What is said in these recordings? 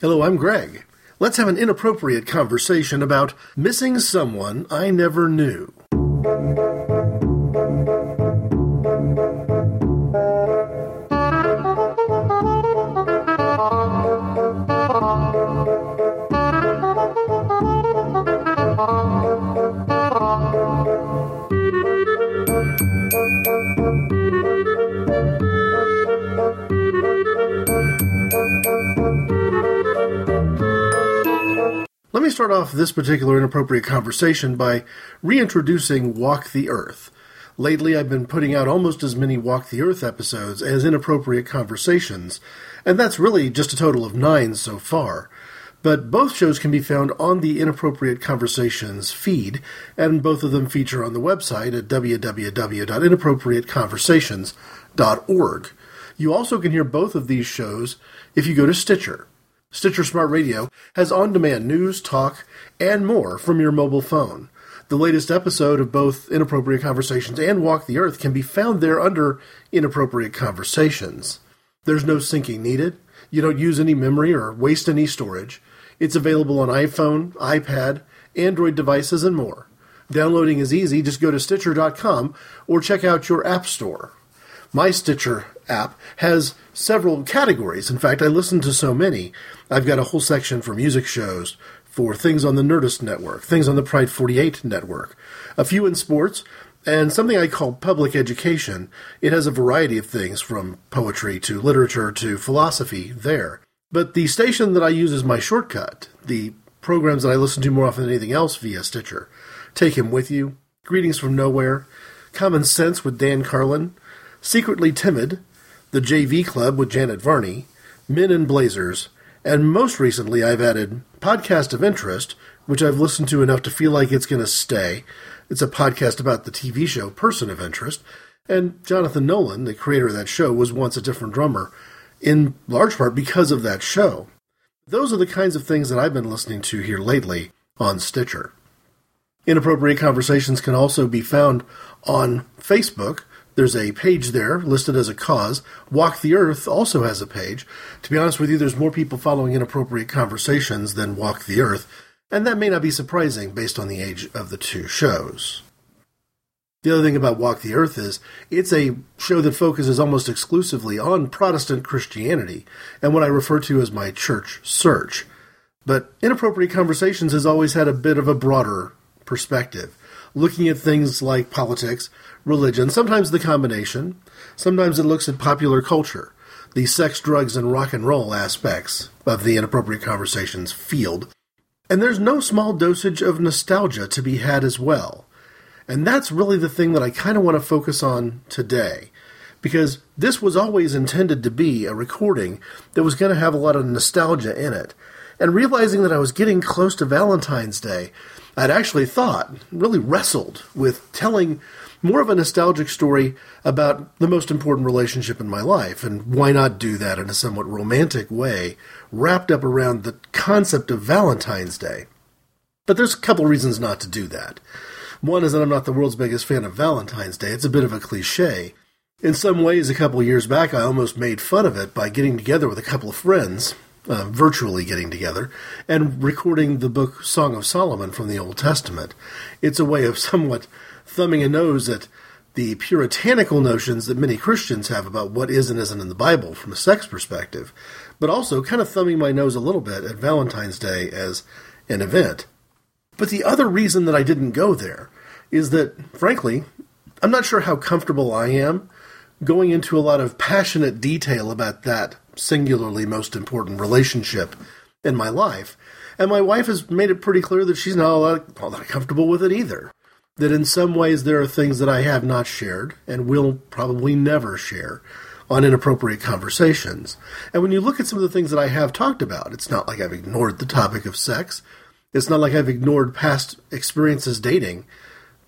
Hello, I'm Greg. Let's have an inappropriate conversation about missing someone I never knew. Start off this particular inappropriate conversation by reintroducing Walk the Earth. Lately, I've been putting out almost as many Walk the Earth episodes as Inappropriate Conversations, and that's really just a total of nine so far. But both shows can be found on the Inappropriate Conversations feed, and both of them feature on the website at www.inappropriateconversations.org. You also can hear both of these shows if you go to Stitcher. Stitcher Smart Radio has on demand news, talk, and more from your mobile phone. The latest episode of both Inappropriate Conversations and Walk the Earth can be found there under Inappropriate Conversations. There's no syncing needed. You don't use any memory or waste any storage. It's available on iPhone, iPad, Android devices, and more. Downloading is easy. Just go to Stitcher.com or check out your App Store. My Stitcher app has several categories. In fact, I listen to so many. I've got a whole section for music shows, for things on the Nerdist network, things on the Pride 48 network, a few in sports, and something I call public education. It has a variety of things from poetry to literature to philosophy there. But the station that I use as my shortcut, the programs that I listen to more often than anything else via Stitcher, Take Him With You, Greetings from Nowhere, Common Sense with Dan Carlin, Secretly Timid, the JV Club with Janet Varney, Men in Blazers, and most recently I've added Podcast of Interest, which I've listened to enough to feel like it's going to stay. It's a podcast about the TV show Person of Interest, and Jonathan Nolan, the creator of that show, was once a different drummer, in large part because of that show. Those are the kinds of things that I've been listening to here lately on Stitcher. Inappropriate Conversations can also be found on Facebook there's a page there listed as a cause. Walk the Earth also has a page. To be honest with you, there's more people following inappropriate conversations than Walk the Earth, and that may not be surprising based on the age of the two shows. The other thing about Walk the Earth is it's a show that focuses almost exclusively on Protestant Christianity and what I refer to as my church search. But Inappropriate Conversations has always had a bit of a broader perspective, looking at things like politics, religion, sometimes the combination. Sometimes it looks at popular culture, the sex, drugs, and rock and roll aspects of the inappropriate conversations field. And there's no small dosage of nostalgia to be had as well. And that's really the thing that I kind of want to focus on today. Because this was always intended to be a recording that was going to have a lot of nostalgia in it. And realizing that I was getting close to Valentine's Day, I'd actually thought, really wrestled with telling more of a nostalgic story about the most important relationship in my life. And why not do that in a somewhat romantic way, wrapped up around the concept of Valentine's Day? But there's a couple reasons not to do that. One is that I'm not the world's biggest fan of Valentine's Day. It's a bit of a cliche. In some ways, a couple years back, I almost made fun of it by getting together with a couple of friends, uh, virtually getting together, and recording the book Song of Solomon from the Old Testament. It's a way of somewhat thumbing a nose at the puritanical notions that many Christians have about what is and isn't in the Bible from a sex perspective, but also kind of thumbing my nose a little bit at Valentine's Day as an event. But the other reason that I didn't go there is that, frankly, I'm not sure how comfortable I am going into a lot of passionate detail about that singularly most important relationship in my life. And my wife has made it pretty clear that she's not all that, all that comfortable with it either that in some ways there are things that I have not shared and will probably never share on inappropriate conversations. And when you look at some of the things that I have talked about, it's not like I've ignored the topic of sex. It's not like I've ignored past experiences dating,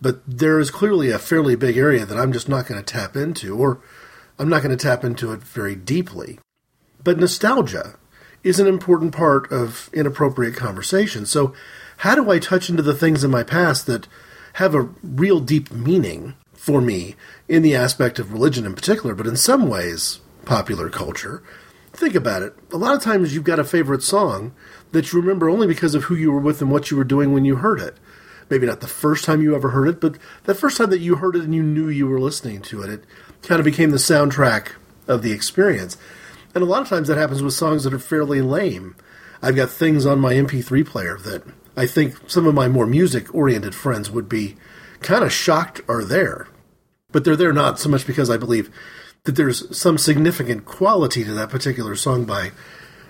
but there is clearly a fairly big area that I'm just not going to tap into, or I'm not going to tap into it very deeply. But nostalgia is an important part of inappropriate conversation. So, how do I touch into the things in my past that have a real deep meaning for me in the aspect of religion in particular, but in some ways, popular culture. think about it. A lot of times you've got a favorite song that you remember only because of who you were with and what you were doing when you heard it. Maybe not the first time you ever heard it, but the first time that you heard it and you knew you were listening to it, it kind of became the soundtrack of the experience. And a lot of times that happens with songs that are fairly lame. I've got things on my MP3 player that I think some of my more music oriented friends would be kind of shocked are there. But they're there not so much because I believe that there's some significant quality to that particular song by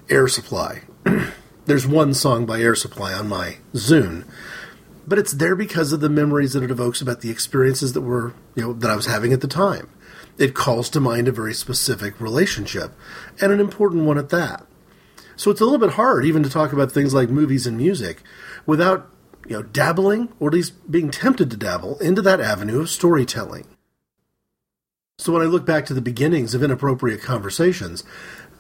Air Supply. there's one song by Air Supply on my Zune, but it's there because of the memories that it evokes about the experiences that were, you know, that I was having at the time. It calls to mind a very specific relationship, and an important one at that. So it's a little bit hard even to talk about things like movies and music without, you know, dabbling or at least being tempted to dabble into that avenue of storytelling. So when I look back to the beginnings of inappropriate conversations,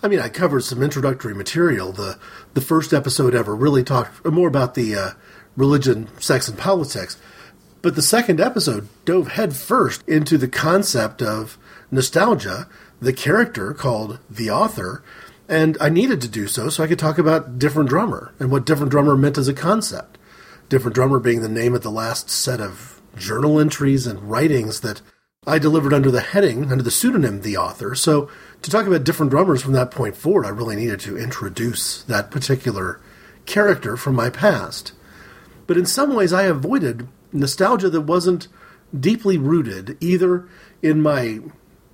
I mean, I covered some introductory material. The the first episode ever really talked more about the uh, religion, sex, and politics, but the second episode dove headfirst into the concept of nostalgia, the character called the author, and I needed to do so so I could talk about Different Drummer and what Different Drummer meant as a concept. Different Drummer being the name of the last set of journal entries and writings that I delivered under the heading, under the pseudonym The Author. So to talk about different drummers from that point forward, I really needed to introduce that particular character from my past. But in some ways, I avoided nostalgia that wasn't deeply rooted either in my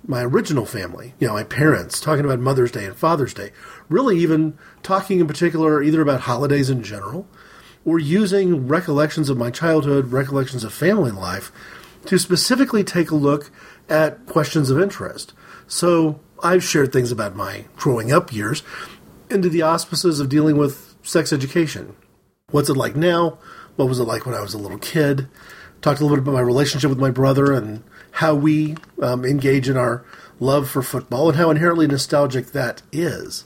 my original family, you know, my parents, talking about Mother's Day and Father's Day, really even talking in particular either about holidays in general or using recollections of my childhood, recollections of family life to specifically take a look at questions of interest. So I've shared things about my growing up years into the auspices of dealing with sex education. What's it like now? What was it like when I was a little kid? Talked a little bit about my relationship with my brother and how we um, engage in our love for football and how inherently nostalgic that is.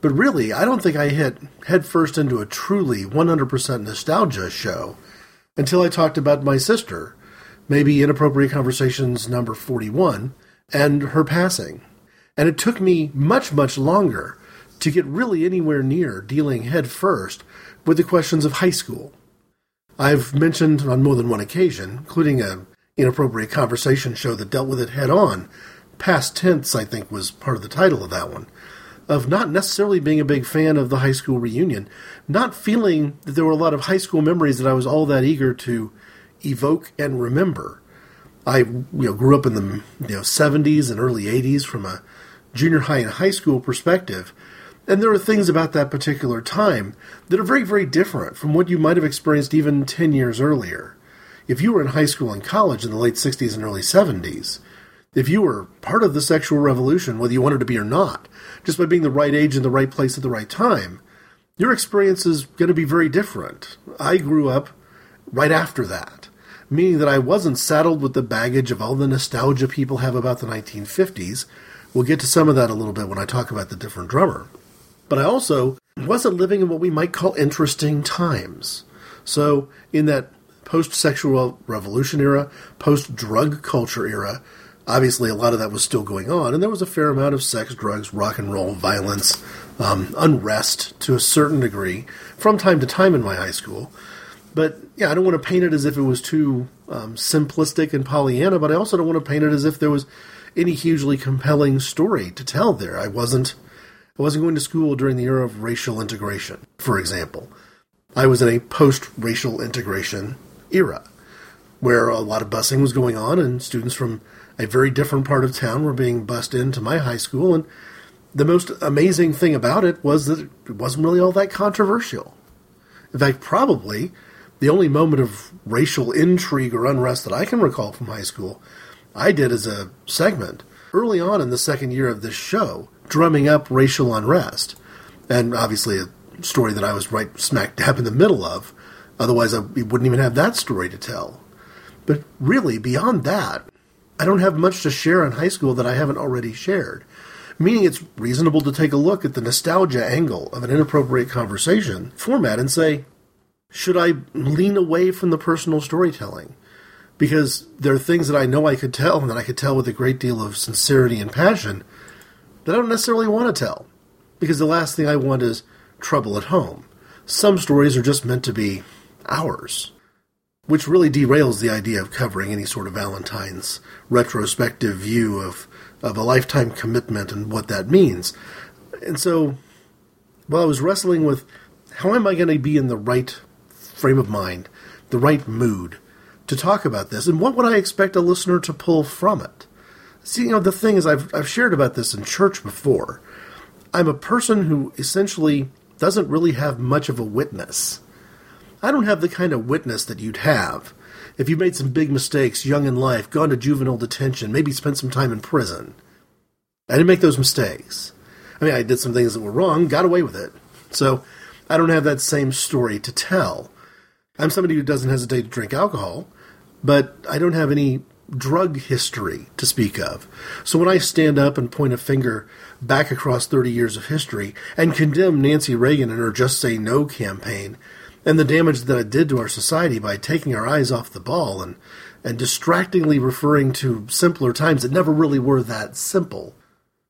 But really, I don't think I hit headfirst into a truly 100% nostalgia show until I talked about my sister maybe Inappropriate Conversations number 41, and her passing. And it took me much, much longer to get really anywhere near dealing head first with the questions of high school. I've mentioned on more than one occasion, including a inappropriate conversation show that dealt with it head on. Past tense, I think, was part of the title of that one. Of not necessarily being a big fan of the high school reunion, not feeling that there were a lot of high school memories that I was all that eager to evoke and remember. I you know grew up in the you know 70s and early 80s from a junior high and high school perspective, and there are things about that particular time that are very very different from what you might have experienced even 10 years earlier. If you were in high school and college in the late 60s and early 70s, if you were part of the sexual revolution, whether you wanted to be or not, just by being the right age in the right place at the right time, your experience is going to be very different. I grew up right after that meaning that I wasn't saddled with the baggage of all the nostalgia people have about the 1950s. We'll get to some of that a little bit when I talk about the different drummer. But I also wasn't living in what we might call interesting times. So, in that post sexual revolution era, post drug culture era, obviously a lot of that was still going on, and there was a fair amount of sex, drugs, rock and roll, violence, um, unrest to a certain degree from time to time in my high school. But yeah, I don't want to paint it as if it was too um, simplistic and Pollyanna, but I also don't want to paint it as if there was any hugely compelling story to tell there. I wasn't I wasn't going to school during the era of racial integration, for example. I was in a post-racial integration era where a lot of busing was going on and students from a very different part of town were being bussed into my high school and the most amazing thing about it was that it wasn't really all that controversial. In fact, probably the only moment of racial intrigue or unrest that I can recall from high school, I did as a segment early on in the second year of this show, drumming up racial unrest. And obviously, a story that I was right smack dab in the middle of. Otherwise, I wouldn't even have that story to tell. But really, beyond that, I don't have much to share on high school that I haven't already shared. Meaning it's reasonable to take a look at the nostalgia angle of an inappropriate conversation format and say, should I lean away from the personal storytelling? Because there are things that I know I could tell and that I could tell with a great deal of sincerity and passion that I don't necessarily want to tell. because the last thing I want is trouble at home. Some stories are just meant to be ours, which really derails the idea of covering any sort of Valentine's retrospective view of, of a lifetime commitment and what that means. And so, while I was wrestling with how am I going to be in the right frame of mind, the right mood to talk about this, and what would I expect a listener to pull from it? See, you know, the thing is, I've, I've shared about this in church before. I'm a person who essentially doesn't really have much of a witness. I don't have the kind of witness that you'd have if you made some big mistakes young in life, gone to juvenile detention, maybe spent some time in prison. I didn't make those mistakes. I mean, I did some things that were wrong, got away with it. So I don't have that same story to tell. I'm somebody who doesn't hesitate to drink alcohol, but I don't have any drug history to speak of. So when I stand up and point a finger back across 30 years of history and condemn Nancy Reagan and her Just Say No campaign and the damage that it did to our society by taking our eyes off the ball and, and distractingly referring to simpler times that never really were that simple.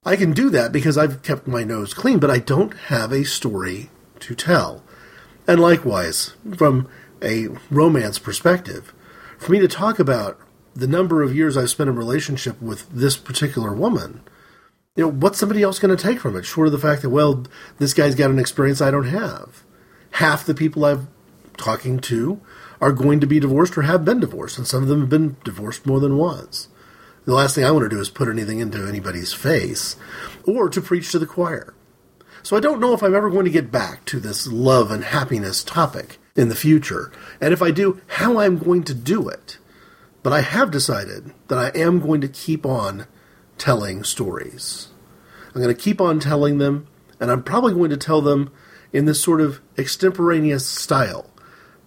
I can do that because I've kept my nose clean, but I don't have a story to tell. And likewise, from a romance perspective, for me to talk about the number of years I've spent in relationship with this particular woman, you know, what's somebody else going to take from it? Short of the fact that, well, this guy's got an experience I don't have. Half the people I've talking to are going to be divorced or have been divorced, and some of them have been divorced more than once. The last thing I want to do is put anything into anybody's face or to preach to the choir. So I don't know if I'm ever going to get back to this love and happiness topic in the future, and if I do, how I'm going to do it. But I have decided that I am going to keep on telling stories. I'm going to keep on telling them, and I'm probably going to tell them in this sort of extemporaneous style,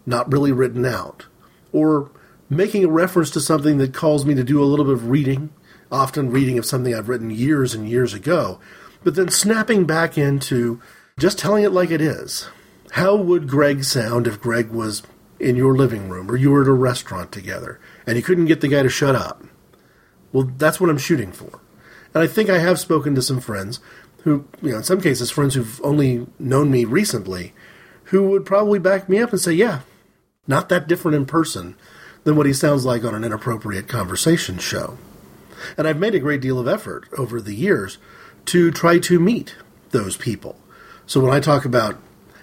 not really written out, or making a reference to something that calls me to do a little bit of reading, often reading of something I've written years and years ago, but then snapping back into just telling it like it is. How would Greg sound if Greg was in your living room or you were at a restaurant together? and he couldn't get the guy to shut up. Well, that's what I'm shooting for. And I think I have spoken to some friends who, you know, in some cases, friends who've only known me recently, who would probably back me up and say, yeah, not that different in person than what he sounds like on an inappropriate conversation show. And I've made a great deal of effort over the years to try to meet those people. So when I talk about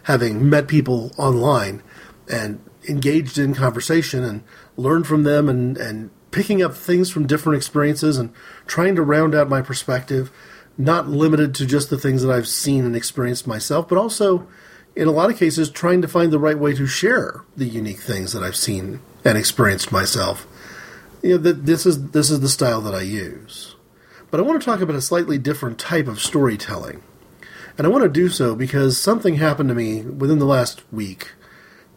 having met people online and engaged in conversation and learned from them and, and picking up things from different experiences and trying to round out my perspective, not limited to just the things that I've seen and experienced myself, but also, in a lot of cases, trying to find the right way to share the unique things that I've seen and experienced myself. You know, that this is this is the style that I use. But I want to talk about a slightly different type of storytelling. And I want to do so because something happened to me within the last week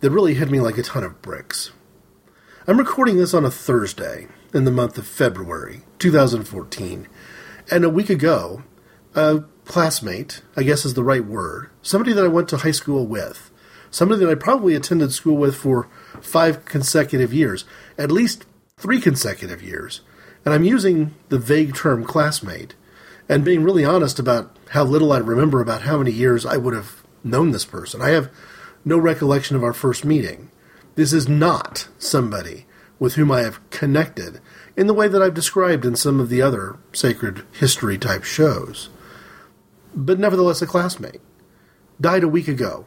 that really hit me like a ton of bricks. I'm recording this on a Thursday in the month of February 2014, and a week ago, a classmate, I guess is the right word, somebody that I went to high school with, somebody that I probably attended school with for five consecutive years, at least three consecutive years, and I'm using the vague term classmate and being really honest about how little I remember about how many years I would have known this person. I have no recollection of our first meeting. This is not somebody with whom I have connected in the way that I've described in some of the other sacred history type shows. But nevertheless, a classmate. Died a week ago.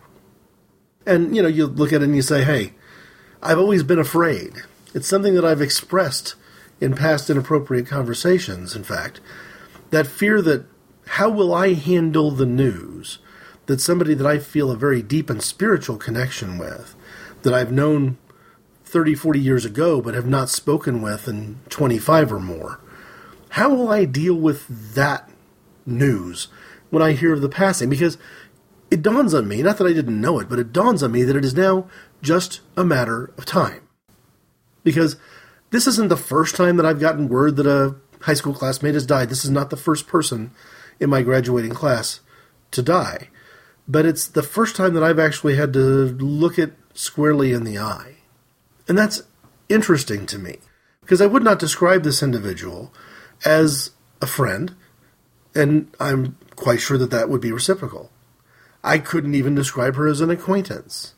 And, you know, you look at it and you say, hey, I've always been afraid. It's something that I've expressed in past inappropriate conversations, in fact. That fear that how will I handle the news that somebody that I feel a very deep and spiritual connection with that I've known 30, 40 years ago but have not spoken with in 25 or more. How will I deal with that news when I hear of the passing? Because it dawns on me, not that I didn't know it, but it dawns on me that it is now just a matter of time. Because this isn't the first time that I've gotten word that a high school classmate has died. This is not the first person in my graduating class to die. But it's the first time that I've actually had to look it squarely in the eye. And that's interesting to me because I would not describe this individual as a friend, and I'm quite sure that that would be reciprocal. I couldn't even describe her as an acquaintance.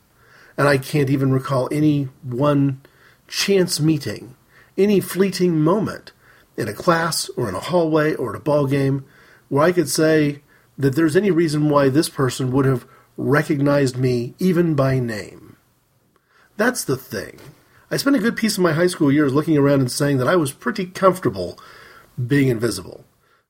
And I can't even recall any one chance meeting, any fleeting moment in a class or in a hallway or at a ball game where I could say that there's any reason why this person would have recognized me even by name. That's the thing. I spent a good piece of my high school years looking around and saying that I was pretty comfortable being invisible.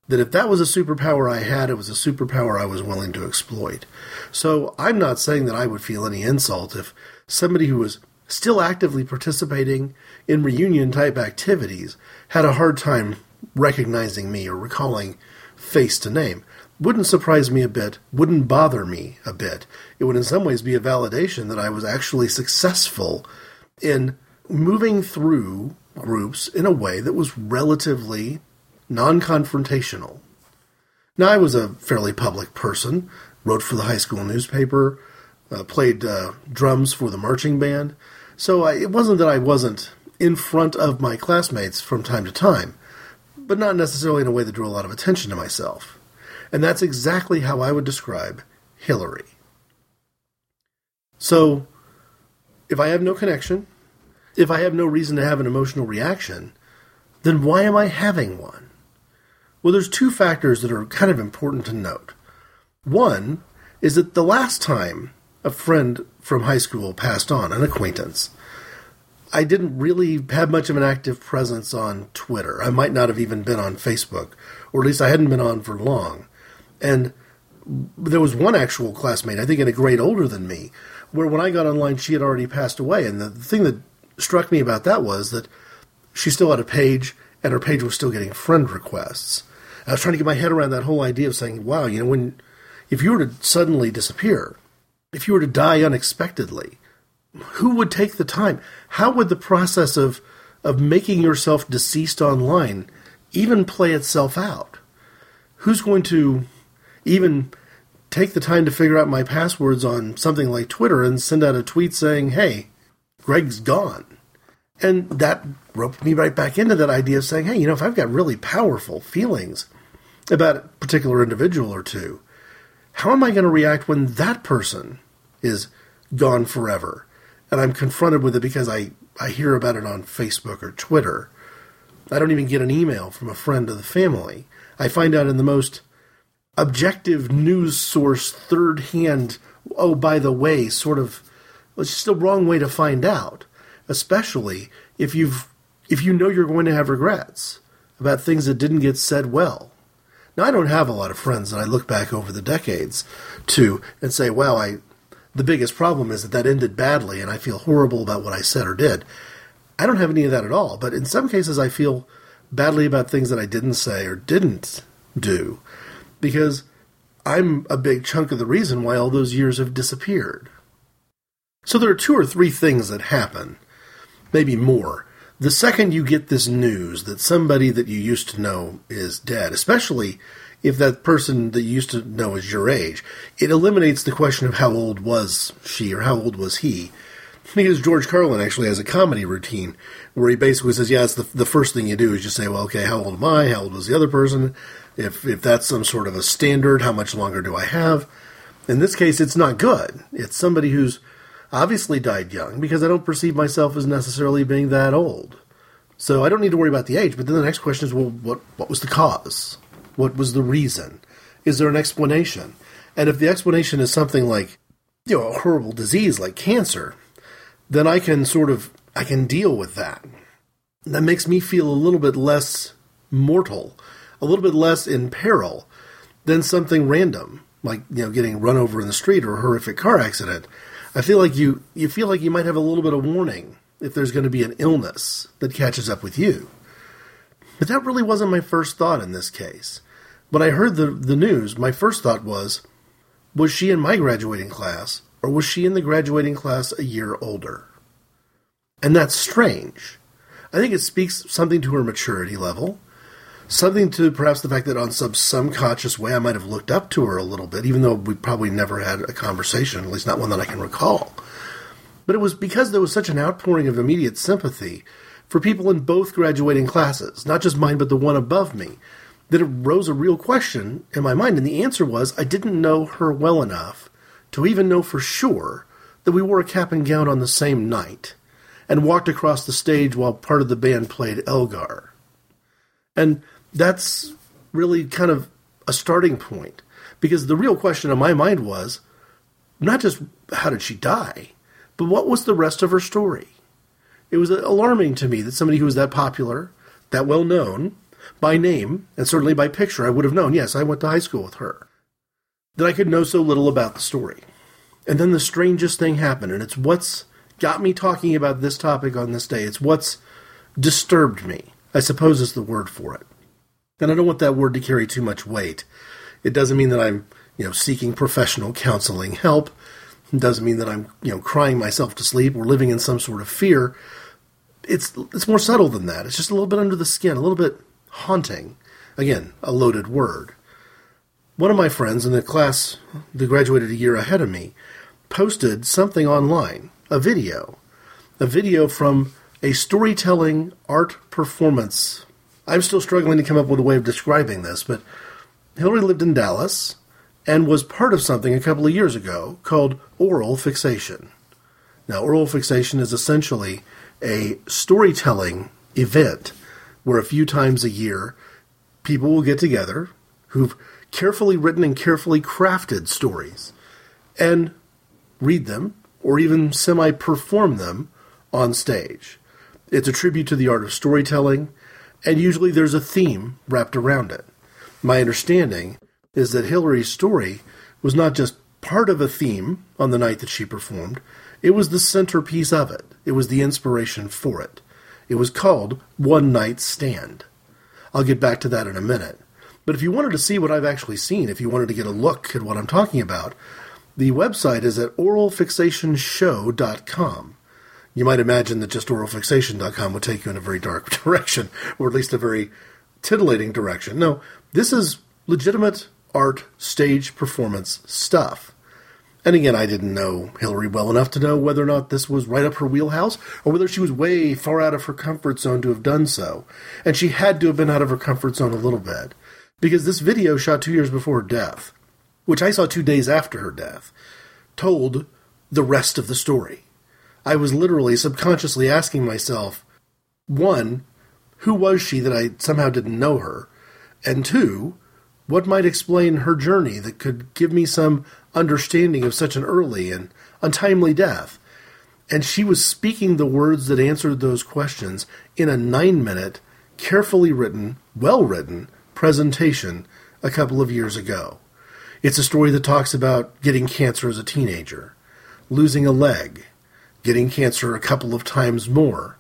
That if that was a superpower I had, it was a superpower I was willing to exploit. So I'm not saying that I would feel any insult if somebody who was still actively participating in reunion type activities had a hard time recognizing me or recalling face to name. Wouldn't surprise me a bit, wouldn't bother me a bit. It would in some ways be a validation that I was actually successful in moving through groups in a way that was relatively non confrontational. Now, I was a fairly public person, wrote for the high school newspaper, uh, played uh, drums for the marching band, so I, it wasn't that I wasn't in front of my classmates from time to time, but not necessarily in a way that drew a lot of attention to myself. And that's exactly how I would describe Hillary. So, if I have no connection, if I have no reason to have an emotional reaction, then why am I having one? Well, there's two factors that are kind of important to note. One is that the last time a friend from high school passed on, an acquaintance, I didn't really have much of an active presence on Twitter. I might not have even been on Facebook, or at least I hadn't been on for long. And there was one actual classmate, I think in a grade older than me, where when I got online, she had already passed away. And the, thing that struck me about that was that she still had a page, and her page was still getting friend requests. I was trying to get my head around that whole idea of saying, wow, you know, when if you were to suddenly disappear, if you were to die unexpectedly, who would take the time? How would the process of of making yourself deceased online even play itself out? Who's going to even take the time to figure out my passwords on something like Twitter and send out a tweet saying, "Hey, Greg's gone." And that roped me right back into that idea of saying, "Hey, you know, if I've got really powerful feelings about a particular individual or two, how am I going to react when that person is gone forever? And I'm confronted with it because I, I hear about it on Facebook or Twitter. I don't even get an email from a friend of the family. I find out in the most objective news source, third hand, oh, by the way, sort of, it's just a wrong way to find out, especially if you've if you know you're going to have regrets about things that didn't get said well. Now, I don't have a lot of friends that I look back over the decades to and say, "Wow, I." The biggest problem is that that ended badly, and I feel horrible about what I said or did. I don't have any of that at all, but in some cases, I feel badly about things that I didn't say or didn't do, because I'm a big chunk of the reason why all those years have disappeared. So there are two or three things that happen, maybe more, the second you get this news that somebody that you used to know is dead, especially if that person that you used to know is your age, it eliminates the question of how old was she or how old was he. Because George Carlin actually has a comedy routine where he basically says, "Yeah, the, the first thing you do is just say, well, okay, how old am I? How old was the other person? If if that's some sort of a standard, how much longer do I have?" In this case, it's not good. It's somebody who's obviously died young because I don't perceive myself as necessarily being that old. So I don't need to worry about the age. But then the next question is, well, what what was the cause? What was the reason? Is there an explanation? And if the explanation is something like, you know, a horrible disease like cancer, then I can sort of I can deal with that. That makes me feel a little bit less mortal, a little bit less in peril than something random, like you know, getting run over in the street or a horrific car accident. I feel like you you feel like you might have a little bit of warning if there's going to be an illness that catches up with you. But that really wasn't my first thought in this case. When I heard the the news, my first thought was, was she in my graduating class or was she in the graduating class a year older? And that's strange. I think it speaks something to her maturity level something to perhaps the fact that on some subconscious way I might have looked up to her a little bit, even though we probably never had a conversation, at least not one that I can recall. But it was because there was such an outpouring of immediate sympathy for people in both graduating classes, not just mine, but the one above me. that it rose a real question in my mind. And the answer was I didn't know her well enough to even know for sure that we wore a cap and gown on the same night and walked across the stage while part of the band played Elgar. And that's really kind of a starting point because the real question in my mind was not just how did she die, but what was the rest of her story? It was alarming to me that somebody who was that popular, that well known, by name, and certainly by picture, I would have known, yes, I went to high school with her, that I could know so little about the story. And then the strangest thing happened, and it's what's got me talking about this topic on this day. It's what's disturbed me, I suppose is the word for it. And I don't want that word to carry too much weight. It doesn't mean that I'm, you know, seeking professional counseling help. It doesn't mean that I'm, you know, crying myself to sleep or living in some sort of fear. It's it's more subtle than that. It's just a little bit under the skin, a little bit haunting. Again, a loaded word. One of my friends in the class that graduated a year ahead of me posted something online, a video, a video from a storytelling art performance. I'm still struggling to come up with a way of describing this, but Hillary lived in Dallas and was part of something a couple of years ago called oral fixation. Now, oral fixation is essentially a storytelling event where a few times a year people will get together who've carefully written and carefully crafted stories and read them or even semi perform them on stage. It's a tribute to the art of storytelling, and usually there's a theme wrapped around it. My understanding is that Hillary's story was not just part of a theme on the night that she performed, it was the centerpiece of it. It was the inspiration for it. It was called One Night Stand. I'll get back to that in a minute. But if you wanted to see what I've actually seen, if you wanted to get a look at what I'm talking about, the website is at oralfixationshow.com. You might imagine that just oralfixation.com would take you in a very dark direction, or at least a very titillating direction. No, this is legitimate art stage performance stuff. And again, I didn't know Hillary well enough to know whether or not this was right up her wheelhouse, or whether she was way far out of her comfort zone to have done so. And she had to have been out of her comfort zone a little bit, because this video shot two years before her death which I saw two days after her death, told the rest of the story. I was literally subconsciously asking myself, one, who was she that I somehow didn't know her? And two, what might explain her journey that could give me some understanding of such an early and untimely death? And she was speaking the words that answered those questions in a nine minute, carefully written, well written presentation a couple of years ago. It's a story that talks about getting cancer as a teenager, losing a leg, getting cancer a couple of times more,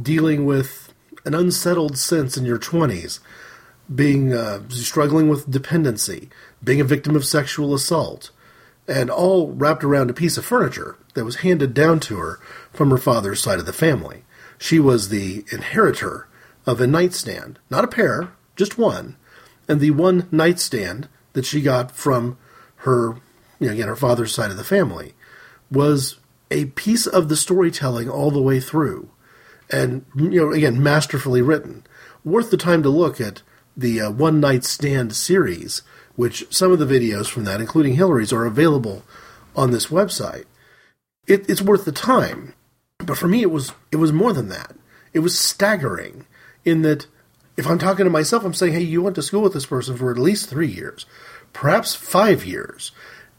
dealing with an unsettled sense in your 20s, being uh, struggling with dependency, being a victim of sexual assault, and all wrapped around a piece of furniture that was handed down to her from her father's side of the family. She was the inheritor of a nightstand, not a pair, just one, and the one nightstand that she got from her, you know, again, her father's side of the family was a piece of the storytelling all the way through. And, you know, again, masterfully written. Worth the time to look at the uh, One Night Stand series, which some of the videos from that, including Hillary's, are available on this website. It, it's worth the time. But for me, it was it was more than that. It was staggering in that if I'm talking to myself, I'm saying, hey, you went to school with this person for at least three years, perhaps five years,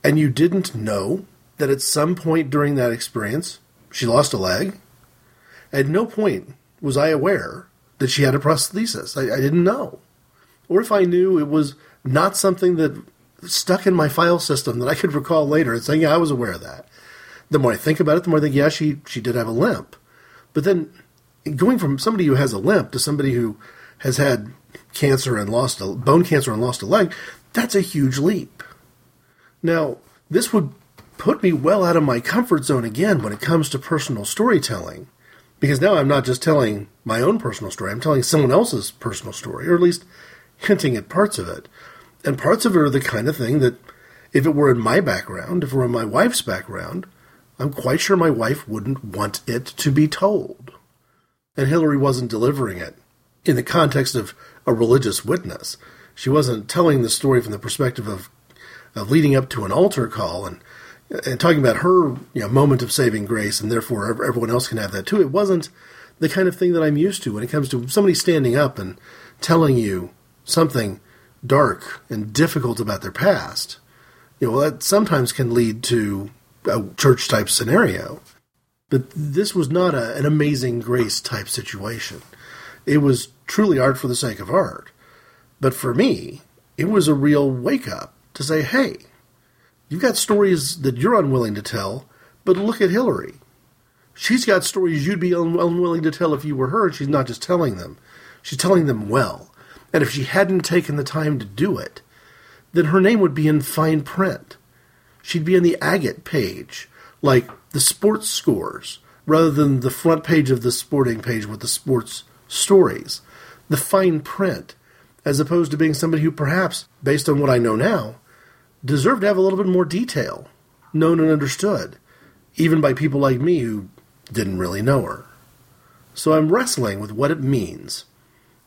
and you didn't know that at some point during that experience she lost a leg? At no point was I aware that she had a prosthesis. I, I didn't know. Or if I knew, it was not something that stuck in my file system that I could recall later and saying, yeah, I was aware of that. The more I think about it, the more I think, yeah, she, she did have a limp. But then going from somebody who has a limp to somebody who has had cancer and lost a bone cancer and lost a leg, that's a huge leap. Now, this would put me well out of my comfort zone again when it comes to personal storytelling. Because now I'm not just telling my own personal story, I'm telling someone else's personal story, or at least hinting at parts of it. And parts of it are the kind of thing that, if it were in my background, if it were in my wife's background, I'm quite sure my wife wouldn't want it to be told. And Hillary wasn't delivering it in the context of a religious witness. She wasn't telling the story from the perspective of, of leading up to an altar call and and talking about her you know, moment of saving grace, and therefore everyone else can have that too. It wasn't the kind of thing that I'm used to when it comes to somebody standing up and telling you something dark and difficult about their past. You know, that sometimes can lead to a church type scenario. But this was not a, an amazing grace type situation. It was truly art for the sake of art. But for me, it was a real wake up to say, hey, You've got stories that you're unwilling to tell, but look at Hillary. She's got stories you'd be un- unwilling to tell if you were her, and she's not just telling them. She's telling them well. And if she hadn't taken the time to do it, then her name would be in fine print. She'd be in the agate page, like the sports scores, rather than the front page of the sporting page with the sports stories. The fine print, as opposed to being somebody who perhaps, based on what I know now, deserve to have a little bit more detail, known and understood, even by people like me who didn't really know her. So I'm wrestling with what it means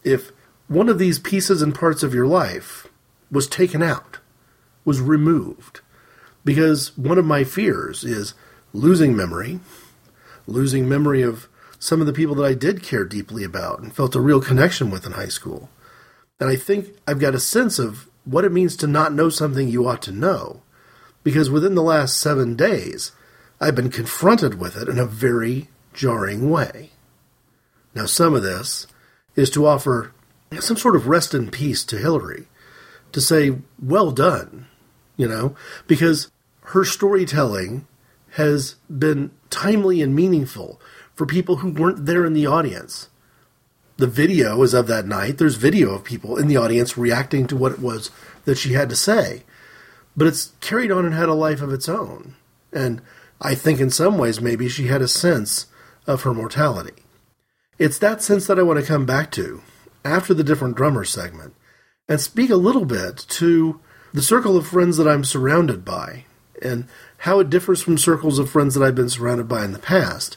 if one of these pieces and parts of your life was taken out, was removed. Because one of my fears is losing memory, losing memory of some of the people that I did care deeply about and felt a real connection with in high school. And I think I've got a sense of what it means to not know something you ought to know, because within the last seven days, I've been confronted with it in a very jarring way. Now, some of this is to offer some sort of rest in peace to Hillary, to say, well done, you know, because her storytelling has been timely and meaningful for people who weren't there in the audience the video is of that night. There's video of people in the audience reacting to what it was that she had to say. But it's carried on and had a life of its own. And I think in some ways maybe she had a sense of her mortality. It's that sense that I want to come back to after the different drummer segment and speak a little bit to the circle of friends that I'm surrounded by and how it differs from circles of friends that I've been surrounded by in the past.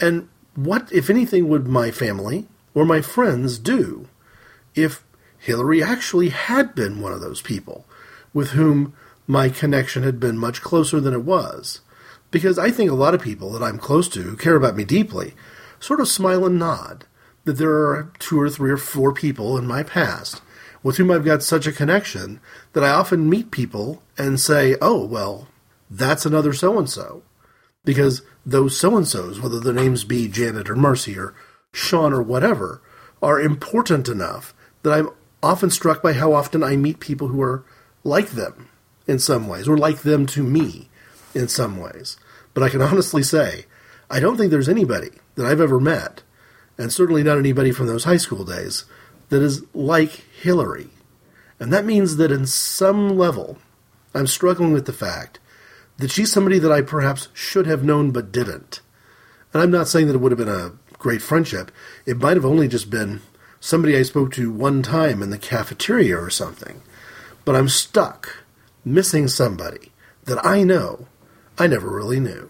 And what, if anything, would my family, or my friends do if Hillary actually had been one of those people with whom my connection had been much closer than it was. Because I think a lot of people that I'm close to who care about me deeply sort of smile and nod that there are two or three or four people in my past with whom I've got such a connection that I often meet people and say, oh, well, that's another so and so. Because those so and so's, whether their names be Janet or Mercy or Sean or whatever, are important enough that I'm often struck by how often I meet people who are like them in some ways, or like them to me in some ways. But I can honestly say, I don't think there's anybody that I've ever met, and certainly not anybody from those high school days, that is like Hillary. And that means that in some level, I'm struggling with the fact that she's somebody that I perhaps should have known but didn't. And I'm not saying that it would have been a great friendship. It might have only just been somebody I spoke to one time in the cafeteria or something. But I'm stuck, missing somebody that I know I never really knew.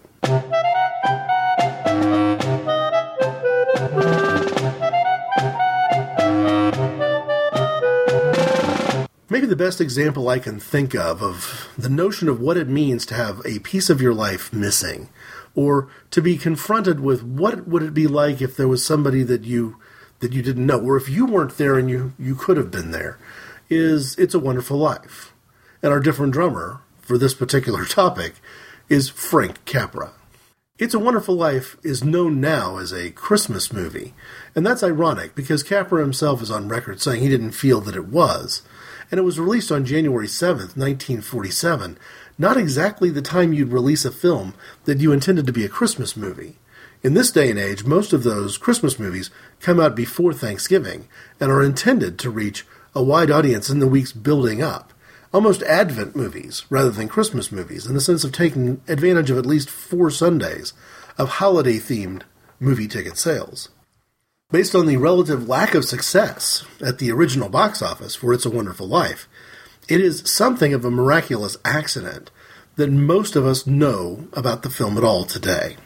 Maybe the best example I can think of of the notion of what it means to have a piece of your life missing or to be confronted with what would it be like if there was somebody that you that you didn't know, or if you weren't there and you you could have been there, is It's a Wonderful Life. And our different drummer for this particular topic is Frank Capra. It's a Wonderful Life is known now as a Christmas movie, and that's ironic because Capra himself is on record saying he didn't feel that it was. And it was released on January 7th, 1947, not exactly the time you'd release a film that you intended to be a Christmas movie. In this day and age, most of those Christmas movies come out before Thanksgiving and are intended to reach a wide audience in the weeks building up. Almost Advent movies rather than Christmas movies, in the sense of taking advantage of at least four Sundays of holiday themed movie ticket sales. Based on the relative lack of success at the original box office for It's a Wonderful Life, it is something of a miraculous accident that most of us know about the film at all today.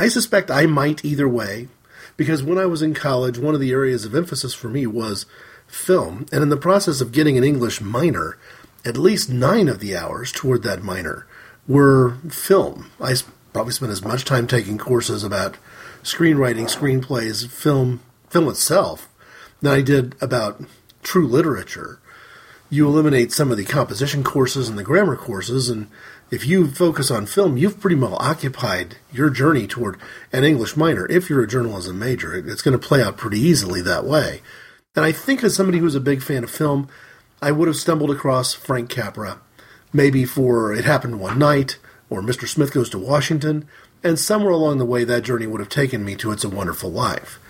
I suspect I might either way, because when I was in college, one of the areas of emphasis for me was film, and in the process of getting an English minor, at least nine of the hours toward that minor were film. I probably spent as much time taking courses about screenwriting, screenplays, film, film itself, than I did about true literature. You eliminate some of the composition courses and the grammar courses, and if you focus on film, you've pretty well occupied your journey toward an English minor. If you're a journalism major, it's going to play out pretty easily that way. And I think as somebody who's a big fan of film, I would have stumbled across Frank Capra, maybe for It Happened One Night or Mr. Smith Goes to Washington, and somewhere along the way that journey would have taken me to It's a Wonderful Life.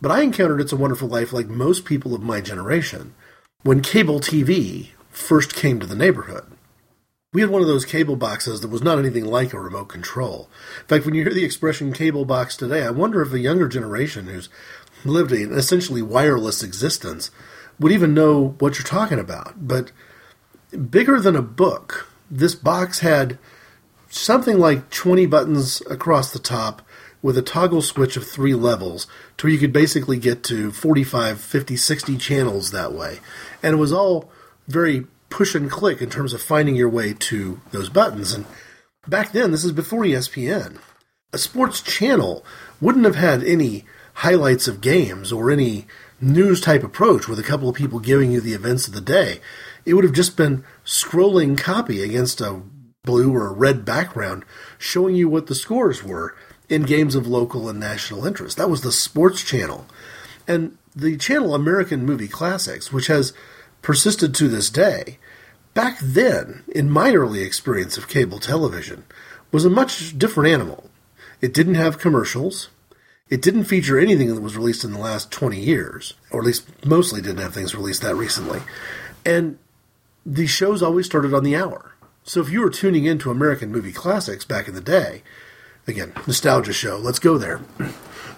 But I encountered It's a Wonderful Life like most people of my generation when cable TV first came to the neighborhood. We had one of those cable boxes that was not anything like a remote control. In fact, when you hear the expression cable box today, I wonder if a younger generation who's lived an essentially wireless existence would even know what you're talking about. But bigger than a book, this box had something like 20 buttons across the top with a toggle switch of three levels to where you could basically get to 45, 50, 60 channels that way. And it was all very push and click in terms of finding your way to those buttons. And back then, this is before ESPN. A sports channel wouldn't have had any highlights of games or any news type approach with a couple of people giving you the events of the day. It would have just been scrolling copy against a blue or a red background showing you what the scores were in games of local and national interest. That was the sports channel. And the channel American Movie Classics, which has persisted to this day, back then, in my early experience of cable television, was a much different animal. It didn't have commercials. It didn't feature anything that was released in the last 20 years, or at least mostly didn't have things released that recently. And the shows always started on the hour. So if you were tuning into American movie classics back in the day, again, nostalgia show, let's go there.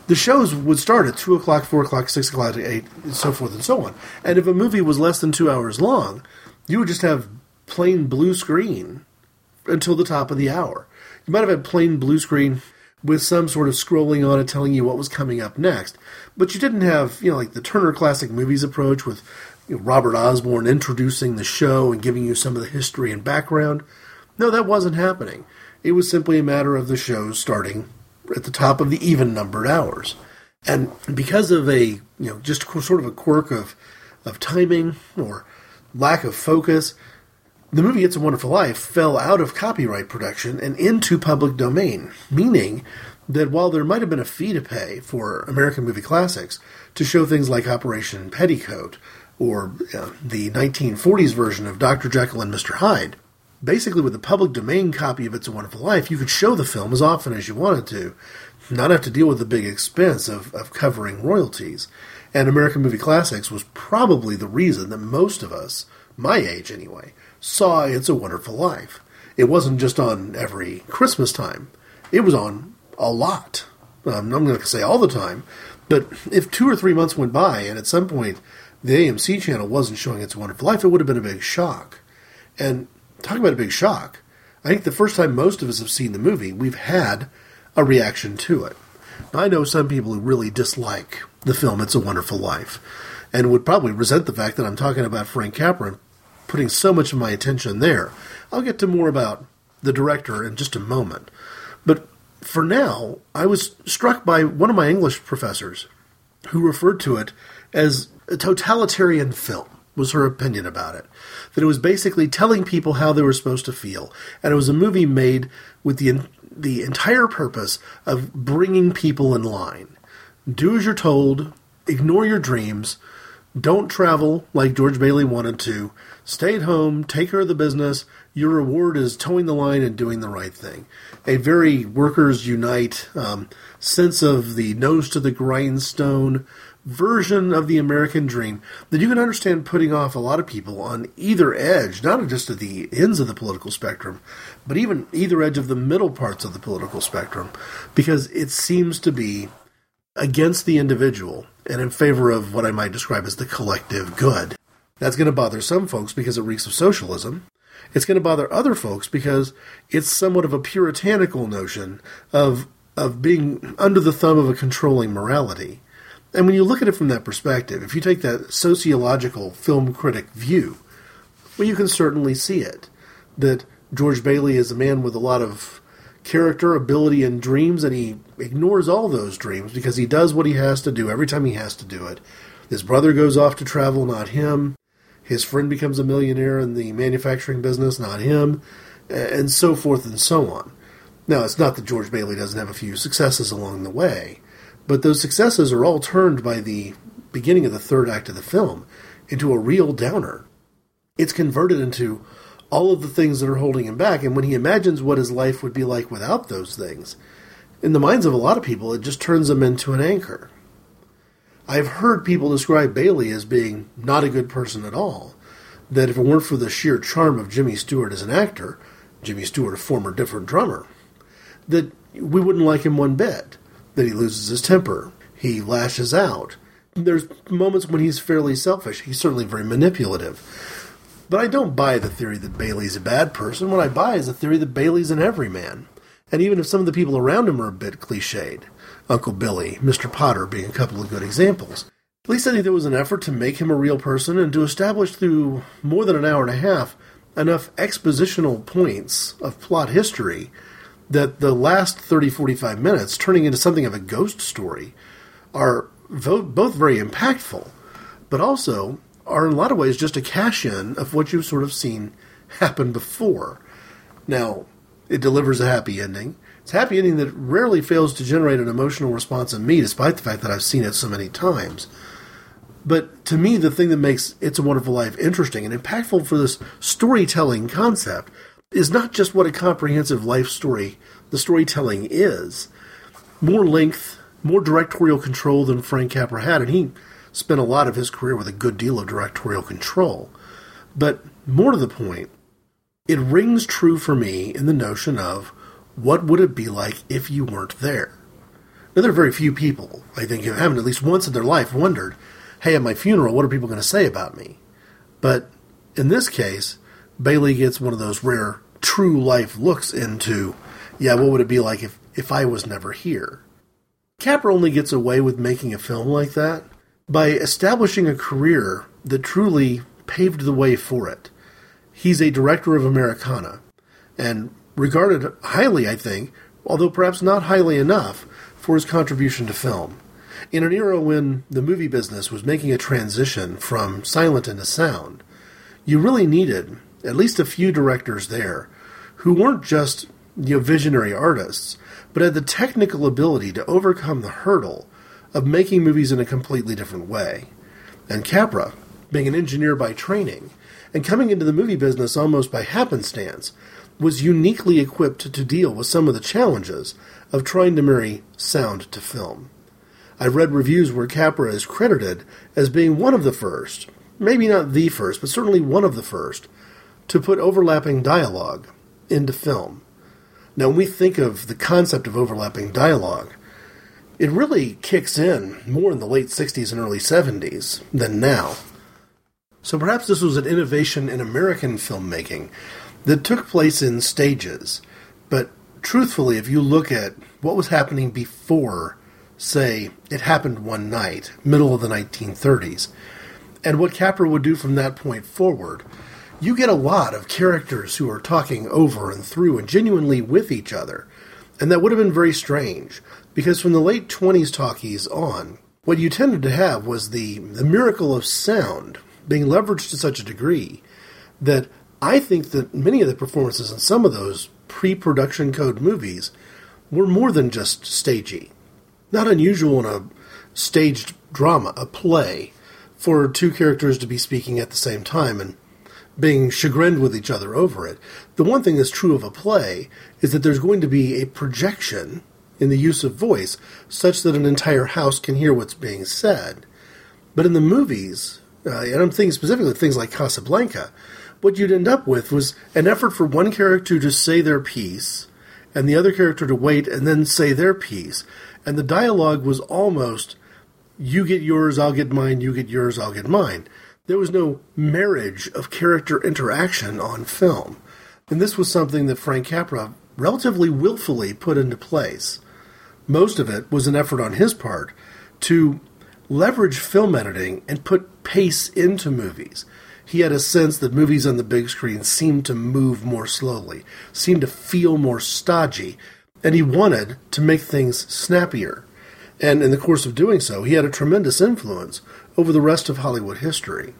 The shows would start at 2 o'clock, 4 o'clock, 6 o'clock, 8, and so forth and so on. And if a movie was less than two hours long, you would just have plain blue screen until the top of the hour. You might have had plain blue screen with some sort of scrolling on it telling you what was coming up next. But you didn't have, you know, like the Turner Classic Movies approach with you know, Robert Osborne introducing the show and giving you some of the history and background. No, that wasn't happening. It was simply a matter of the shows starting at the top of the even numbered hours. And because of a, you know, just sort of a quirk of, of timing or lack of focus, the movie It's a Wonderful Life fell out of copyright production and into public domain, meaning that while there might have been a fee to pay for American movie classics to show things like Operation Petticoat or uh, the 1940s version of Dr. Jekyll and Mr. Hyde, basically with a public domain copy of It's a Wonderful Life, you could show the film as often as you wanted to, not have to deal with the big expense of, of covering royalties. And American Movie Classics was probably the reason that most of us, my age anyway, saw It's a Wonderful Life. It wasn't just on every Christmas time, it was on a lot. Um, I'm going to say all the time, but if two or three months went by and at some point the AMC channel wasn't showing It's a Wonderful Life, it would have been a big shock. And talking about a big shock, I think the first time most of us have seen the movie, we've had a reaction to it. Now, I know some people who really dislike the film It's a Wonderful Life and would probably resent the fact that I'm talking about Frank Capra putting so much of my attention there. I'll get to more about the director in just a moment. But for now, I was struck by one of my English professors who referred to it as a totalitarian film was her opinion about it. That it was basically telling people how they were supposed to feel, and it was a movie made with the the entire purpose of bringing people in line. Do as you're told, ignore your dreams, don't travel like George Bailey wanted to, stay at home, take care of the business. Your reward is toeing the line and doing the right thing. A very workers unite um, sense of the nose to the grindstone version of the American dream that you can understand putting off a lot of people on either edge, not just at the ends of the political spectrum, but even either edge of the middle parts of the political spectrum, because it seems to be against the individual and in favor of what I might describe as the collective good. That's going to bother some folks because it reeks of socialism. It's going to bother other folks because it's somewhat of a puritanical notion of of being under the thumb of a controlling morality And when you look at it from that perspective, if you take that sociological film critic view, well, you can certainly see it. That George Bailey is a man with a lot of character, ability, and dreams, and he ignores all those dreams because he does what he has to do every time he has to do it. His brother goes off to travel, not him. His friend becomes a millionaire in the manufacturing business, not him, and so forth and so on. Now, it's not that George Bailey doesn't have a few successes along the way, but those successes are all turned by the beginning of the third act of the film into a real downer. It's converted into all of the things that are holding him back. And when he imagines what his life would be like without those things, in the minds of a lot of people, it just turns him into an anchor. I've heard people describe Bailey as being not a good person at all. That if it weren't for the sheer charm of Jimmy Stewart as an actor, Jimmy Stewart, a former different drummer, that we wouldn't like him one bit. That he loses his temper, he lashes out. There's moments when he's fairly selfish. He's certainly very manipulative. But I don't buy the theory that Bailey's a bad person. What I buy is the theory that Bailey's an everyman. And even if some of the people around him are a bit cliched, Uncle Billy, Mr. Potter being a couple of good examples, at least I think there was an effort to make him a real person and to establish through more than an hour and a half enough expositional points of plot history that the last 30 45 minutes, turning into something of a ghost story, are both very impactful, but also are in a lot of ways just a cash in of what you've sort of seen happen before. Now, it delivers a happy ending. It's a happy ending that rarely fails to generate an emotional response in me, despite the fact that I've seen it so many times. But to me, the thing that makes It's a Wonderful Life interesting and impactful for this storytelling concept is not just what a comprehensive life story the storytelling is. More length, more directorial control than Frank Capra had, and he spent a lot of his career with a good deal of directorial control. But more to the point, it rings true for me in the notion of what would it be like if you weren't there? Now, there are very few people, I think, who haven't at least once in their life wondered, hey, at my funeral, what are people going to say about me? But in this case, Bailey gets one of those rare true life looks into, yeah, what would it be like if, if I was never here? Capra only gets away with making a film like that by establishing a career that truly paved the way for it. He's a director of Americana, and regarded highly, I think, although perhaps not highly enough, for his contribution to film. In an era when the movie business was making a transition from silent into sound, you really needed at least a few directors there who weren't just you know, visionary artists, but had the technical ability to overcome the hurdle of making movies in a completely different way. And Capra, being an engineer by training, and coming into the movie business almost by happenstance, was uniquely equipped to deal with some of the challenges of trying to marry sound to film. I've read reviews where Capra is credited as being one of the first, maybe not the first, but certainly one of the first, to put overlapping dialogue into film. Now, when we think of the concept of overlapping dialogue, it really kicks in more in the late 60s and early 70s than now. So perhaps this was an innovation in American filmmaking that took place in stages. But truthfully, if you look at what was happening before, say, it happened one night, middle of the 1930s, and what Capra would do from that point forward, you get a lot of characters who are talking over and through and genuinely with each other. And that would have been very strange. Because from the late 20s talkies on, what you tended to have was the, the miracle of sound being leveraged to such a degree that I think that many of the performances in some of those pre production code movies were more than just stagey. Not unusual in a staged drama, a play, for two characters to be speaking at the same time and being chagrined with each other over it. The one thing that's true of a play is that there's going to be a projection in the use of voice such that an entire house can hear what's being said. But in the movies, uh, and I'm thinking specifically of things like Casablanca, what you'd end up with was an effort for one character to say their piece and the other character to wait and then say their piece. And the dialogue was almost, you get yours, I'll get mine, you get yours, I'll get mine. There was no marriage of character interaction on film. And this was something that Frank Capra relatively willfully put into place most of it was an effort on his part to leverage film editing and put pace into movies. He had a sense that movies on the big screen seemed to move more slowly, seemed to feel more stodgy, and he wanted to make things snappier. And in the course of doing so, he had a tremendous influence over the rest of Hollywood history.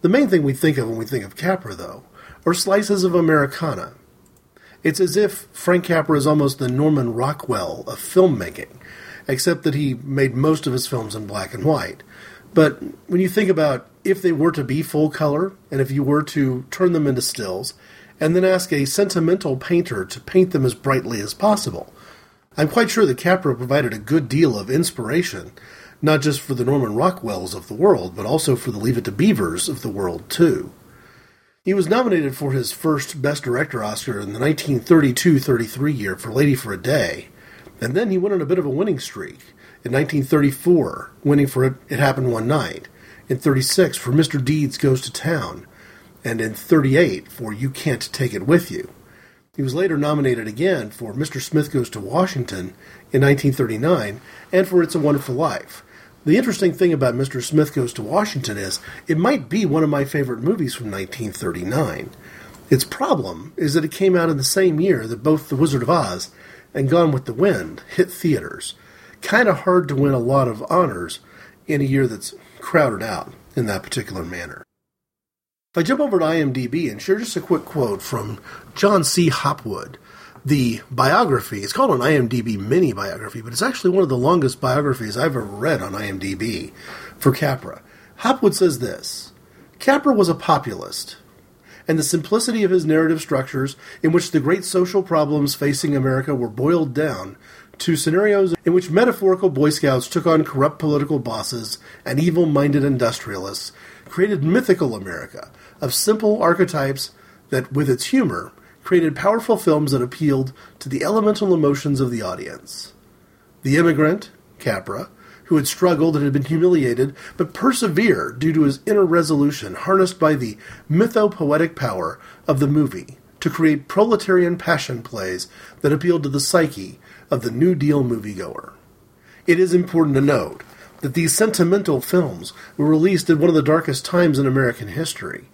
The main thing we think of when we think of Capra, though, are slices of Americana. It's as if Frank Capra is almost the Norman Rockwell of filmmaking, except that he made most of his films in black and white. But when you think about if they were to be full color, and if you were to turn them into stills, and then ask a sentimental painter to paint them as brightly as possible, I'm quite sure that Capra provided a good deal of inspiration, not just for the Norman Rockwells of the world, but also for the Leave It to Beavers of the world, too. He was nominated for his first Best Director Oscar in the 1932 33 year for Lady for a Day, and then he went on a bit of a winning streak. In 1934, winning for It, it Happened One Night. In 36, for Mr. Deeds Goes to Town. And in 38, for You Can't Take It With You. He was later nominated again for Mr. Smith Goes to Washington in 1939 and for It's a Wonderful Life. The interesting thing about Mr. Smith Goes to Washington is it might be one of my favorite movies from 1939. Its problem is that it came out in the same year that both The Wizard of Oz and Gone with the Wind hit theaters. Kind of hard to win a lot of honors in a year that's crowded out in that particular manner. If I jump over to IMDb and share just a quick quote from Jon C. Hopwood, the biography, it's called an IMDb mini biography, but it's actually one of the longest biographies I've ever read on IMDb for Capra. Hopwood says this Capra was a populist, and the simplicity of his narrative structures, in which the great social problems facing America were boiled down to scenarios in which metaphorical Boy Scouts took on corrupt political bosses and evil minded industrialists, created mythical America of simple archetypes that, with its humor, created powerful films that appealed to the elemental emotions of the audience. The immigrant, Capra, who had struggled and had been humiliated, but persevered due to his inner resolution harnessed by the mythopoetic power of the movie to create proletarian passion plays that appealed to the psyche of the New Deal moviegoer. It is important to note that these sentimental films were released at one of the darkest times in American history,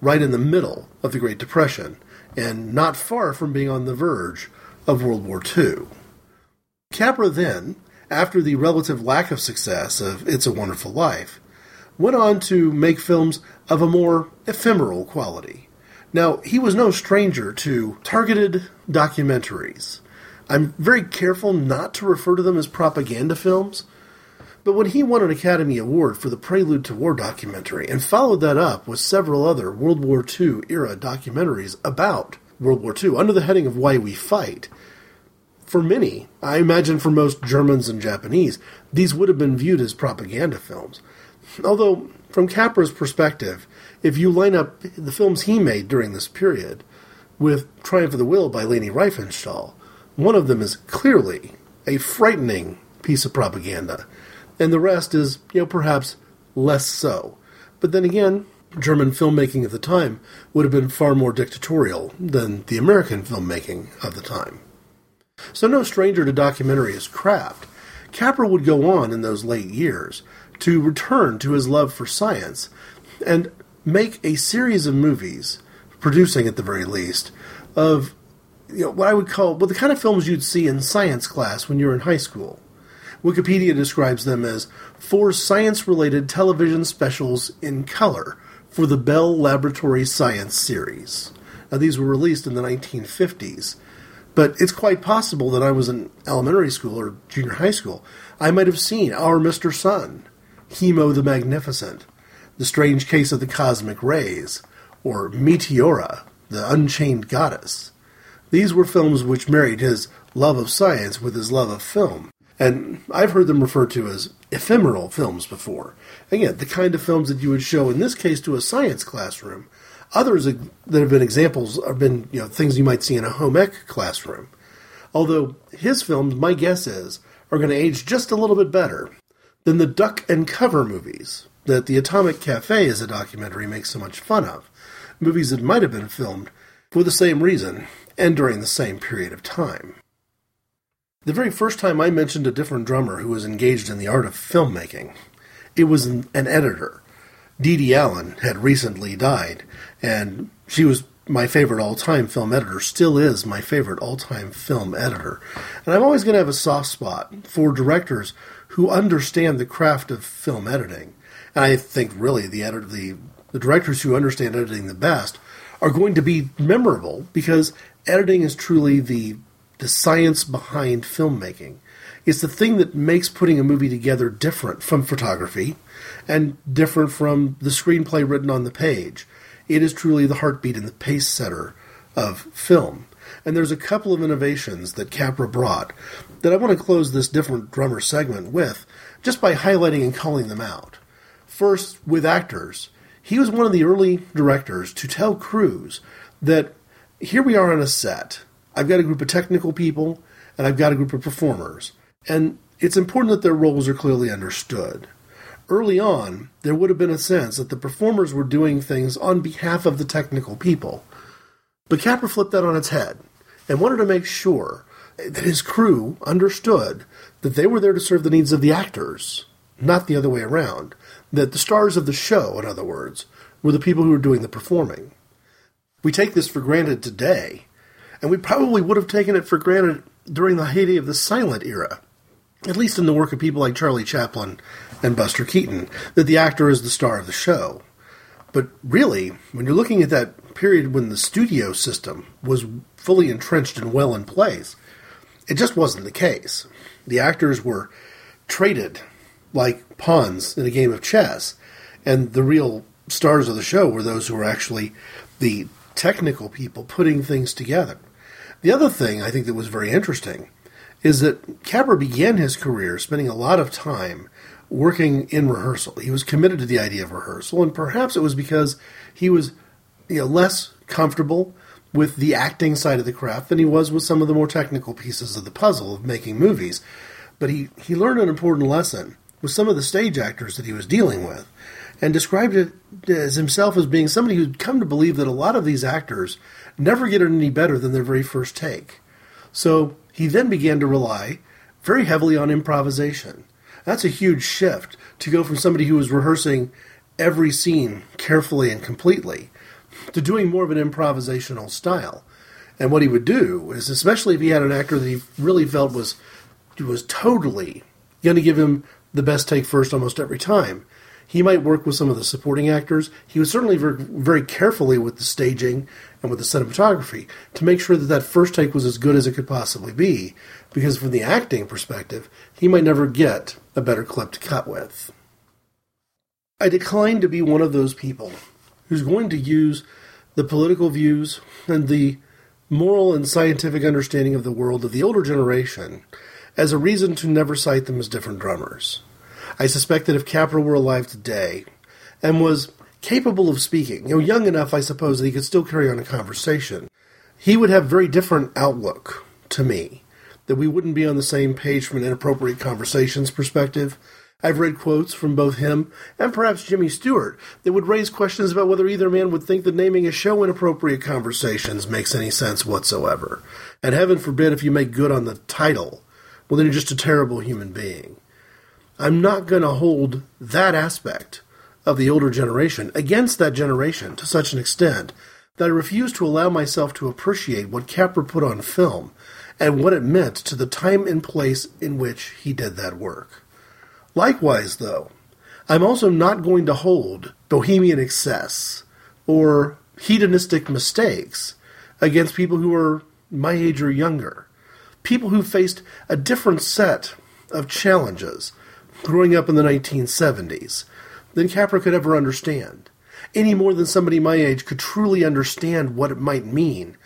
right in the middle of the Great Depression, and not far from being on the verge of World War II. Capra then, after the relative lack of success of It's a Wonderful Life, went on to make films of a more ephemeral quality. Now, he was no stranger to targeted documentaries. I'm very careful not to refer to them as propaganda films but when he won an Academy Award for the Prelude to War documentary and followed that up with several other World War II era documentaries about World War II under the heading of Why We Fight, for many, I imagine for most Germans and Japanese, these would have been viewed as propaganda films. Although, from Capra's perspective, if you line up the films he made during this period with Triumph of the Will by Leni Riefenstahl, one of them is clearly a frightening piece of propaganda and the rest is, you know, perhaps less so. But then again, German filmmaking at the time would have been far more dictatorial than the American filmmaking of the time. So, no stranger to documentary as craft, Capra would go on in those late years to return to his love for science and make a series of movies, producing at the very least, of you know, what I would call well the kind of films you'd see in science class when you're in high school. Wikipedia describes them as four science related television specials in color for the Bell Laboratory Science series. Now, these were released in the 1950s, but it's quite possible that I was in elementary school or junior high school. I might have seen Our Mr. Sun, Hemo the Magnificent, The Strange Case of the Cosmic Rays, or Meteora, the Unchained Goddess. These were films which married his love of science with his love of film. And I've heard them referred to as ephemeral films before. Again, the kind of films that you would show in this case to a science classroom. Others that have been examples have been you know things you might see in a home ec classroom. Although his films, my guess is, are going to age just a little bit better than the duck and cover movies that the Atomic Cafe as a documentary makes so much fun of. Movies that might have been filmed for the same reason and during the same period of time. The very first time I mentioned a different drummer who was engaged in the art of filmmaking, it was an, an editor. Dede Allen had recently died, and she was my favorite all time film editor, still is my favorite all time film editor. And I'm always going to have a soft spot for directors who understand the craft of film editing. And I think really the the, the directors who understand editing the best are going to be memorable because editing is truly the the science behind filmmaking. It's the thing that makes putting a movie together different from photography and different from the screenplay written on the page. It is truly the heartbeat and the pace setter of film. And there's a couple of innovations that Capra brought that I want to close this different drummer segment with just by highlighting and calling them out. First, with actors, he was one of the early directors to tell crews that here we are on a set. I've got a group of technical people and I've got a group of performers. And it's important that their roles are clearly understood. Early on, there would have been a sense that the performers were doing things on behalf of the technical people. But Capra flipped that on its head and wanted to make sure that his crew understood that they were there to serve the needs of the actors, not the other way around. That the stars of the show, in other words, were the people who were doing the performing. We take this for granted today, and we probably would have taken it for granted during the heyday of the silent era, at least in the work of people like Charlie Chaplin and Buster Keaton, that the actor is the star of the show. But really, when you're looking at that period when the studio system was fully entrenched and well in place, it just wasn't the case. The actors were traded like pawns in a game of chess, and the real stars of the show were those who were actually the technical people putting things together. The other thing I think that was very interesting is that Capra began his career spending a lot of time working in rehearsal. He was committed to the idea of rehearsal, and perhaps it was because he was you know, less comfortable with the acting side of the craft than he was with some of the more technical pieces of the puzzle of making movies. But he, he learned an important lesson with some of the stage actors that he was dealing with and described it as himself as being somebody who'd come to believe that a lot of these actors never get it any better than their very first take. So he then began to rely very heavily on improvisation. That's a huge shift to go from somebody who was rehearsing every scene carefully and completely to doing more of an improvisational style. And what he would do is, especially if he had an actor that he really felt was was totally going to give him the best take first almost every time, he might work with some of the supporting actors. He would certainly very carefully with the staging and with the cinematography to make sure that that first take was as good as it could possibly be. Because from the acting perspective, he might never get a better clip to cut with. I decline to be one of those people who's going to use the political views and the moral and scientific understanding of the world of the older generation as a reason to never cite them as different drummers. I suspect that if Capra were alive today and was capable of speaking, you know, young enough, I suppose, that he could still carry on a conversation, he would have very different outlook to me. That we wouldn't be on the same page from an inappropriate conversations perspective, I've read quotes from both him and perhaps Jimmy Stewart that would raise questions about whether either man would think that naming a show Inappropriate Conversations makes any sense whatsoever. And heaven forbid if you make good on the title, well, then you're just a terrible human being. I'm not going to hold that aspect of the older generation against that generation to such an extent that I refuse to allow myself to appreciate what Capra put on film and what it meant to the time and place in which he did that work. Likewise, though, I'm also not going to hold bohemian excess or hedonistic mistakes against people who are my age or younger. People who faced a different set of challenges growing up in the 1970s than Capra could ever understand, any more than somebody my age could truly understand what it might mean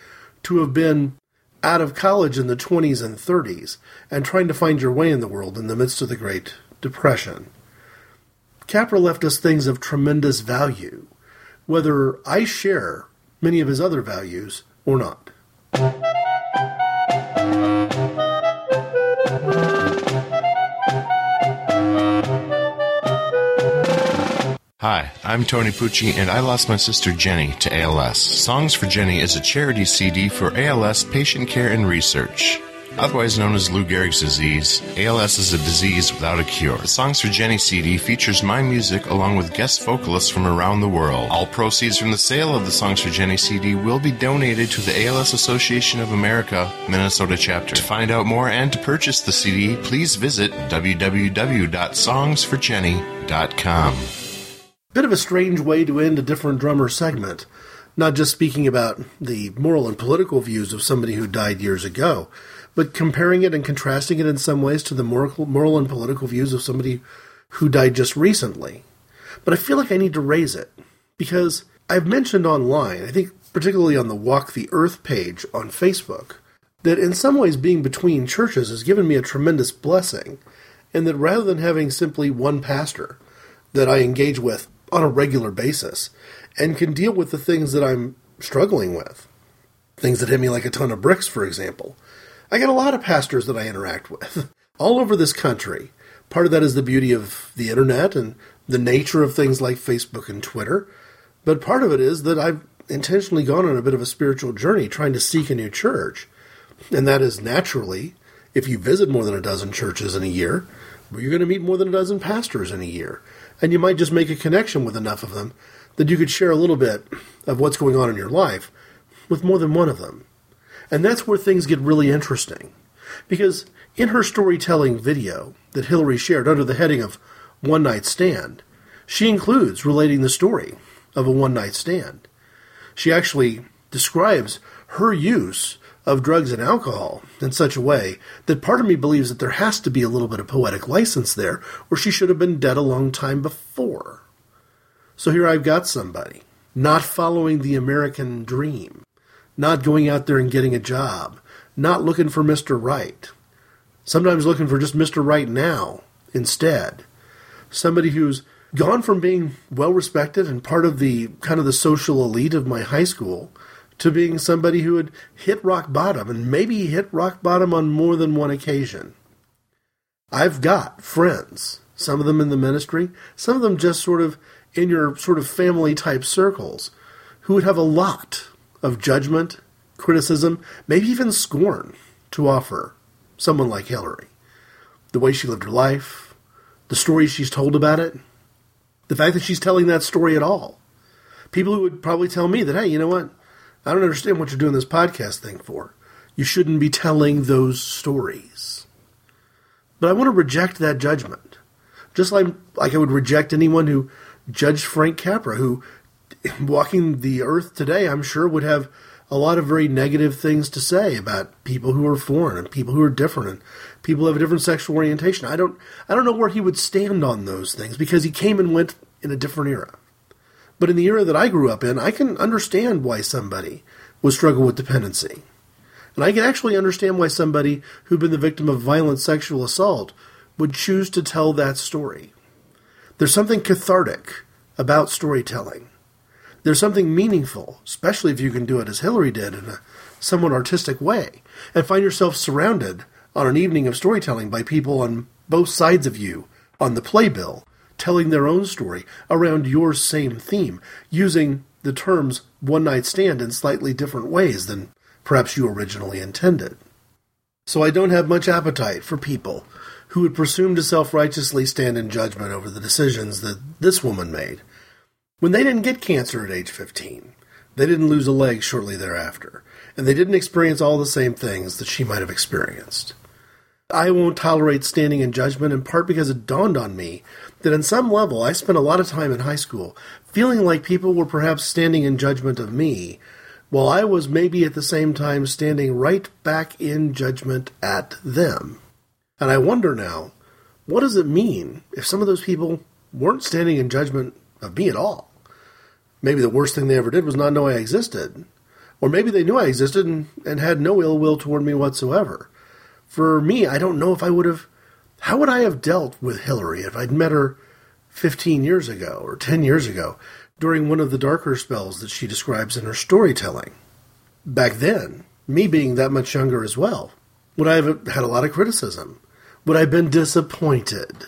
to have been out of college in the 20s and 30s and trying to find your way in the world in the midst of the Great depression. Capra left us things of tremendous value, whether I share many of his other values or not. Hi, I'm Tony Pucci, and I lost my sister Jenny to ALS. Songs for Jenny is a charity CD for ALS patient care and research. Otherwise known as Lou Gehrig's disease, ALS is a disease without a cure. The Songs for Jenny CD features my music along with guest vocalists from around the world. All proceeds from the sale of the Songs for Jenny CD will be donated to the ALS Association of America, Minnesota chapter. To find out more and to purchase the CD, please visit www.songsforjenny.com. Bit of a strange way to end a different drummer segment. Not just speaking about the moral and political views of somebody who died years ago, but comparing it and contrasting it in some ways to the moral, moral and political views of somebody who died just recently. But I feel like I need to raise it because I've mentioned online, I think particularly on the Walk the Earth page on Facebook, that in some ways being between churches has given me a tremendous blessing, and that rather than having simply one pastor that I engage with on a regular basis and can deal with the things that I'm struggling with, things that hit me like a ton of bricks, for example, I get a lot of pastors that I interact with all over this country. Part of that is the beauty of the internet and the nature of things like Facebook and Twitter. But part of it is that I've intentionally gone on a bit of a spiritual journey trying to seek a new church. And that is naturally, if you visit more than a dozen churches in a year, you're going to meet more than a dozen pastors in a year. And you might just make a connection with enough of them that you could share a little bit of what's going on in your life with more than one of them. And that's where things get really interesting. Because in her storytelling video that Hillary shared under the heading of One Night Stand, she includes relating the story of a one night stand. She actually describes her use of drugs and alcohol in such a way that part of me believes that there has to be a little bit of poetic license there, or she should have been dead a long time before. So here I've got somebody not following the American dream, not going out there and getting a job, not looking for Mr. Right, sometimes looking for just Mr. Right now instead. Somebody who's gone from being well respected and part of the kind of the social elite of my high school to being somebody who had hit rock bottom and maybe hit rock bottom on more than one occasion. I've got friends, some of them in the ministry, some of them just sort of in your sort of family type circles, who would have a lot of judgment, criticism, maybe even scorn to offer someone like Hillary. The way she lived her life, the stories she's told about it, the fact that she's telling that story at all. People who would probably tell me that, hey, you know what? I don't understand what you're doing this podcast thing for. You shouldn't be telling those stories. But I want to reject that judgment. Just like, like I would reject anyone who judged Frank Capra, who walking the earth today, I'm sure, would have a lot of very negative things to say about people who are foreign and people who are different and people who have a different sexual orientation. I don't I don't know where he would stand on those things because he came and went in a different era. But in the era that I grew up in, I can understand why somebody would struggle with dependency. And I can actually understand why somebody who'd been the victim of violent sexual assault would choose to tell that story. There's something cathartic about storytelling there's something meaningful, especially if you can do it as Hillary did in a somewhat artistic way, and find yourself surrounded on an evening of storytelling by people on both sides of you on the playbill, telling their own story around your same theme, using the terms one night stand in slightly different ways than perhaps you originally intended. So I don't have much appetite for people who would presume to self righteously stand in judgment over the decisions that this woman made when they didn't get cancer at age 15, they didn't lose a leg shortly thereafter, and they didn't experience all the same things that she might have experienced. I won't tolerate standing in judgment in part because it dawned on me that in some level I spent a lot of time in high school feeling like people were perhaps standing in judgment of me, while I was maybe at the same time standing right back in judgment at them. And I wonder now, what does it mean if some of those people weren't standing in judgment of me at all. Maybe the worst thing they ever did was not know I existed. Or maybe they knew I existed and, and had no ill will toward me whatsoever. For me, I don't know if I would have. How would I have dealt with Hillary if I'd met her 15 years ago or 10 years ago during one of the darker spells that she describes in her storytelling? Back then, me being that much younger as well, would I have had a lot of criticism? Would I have been disappointed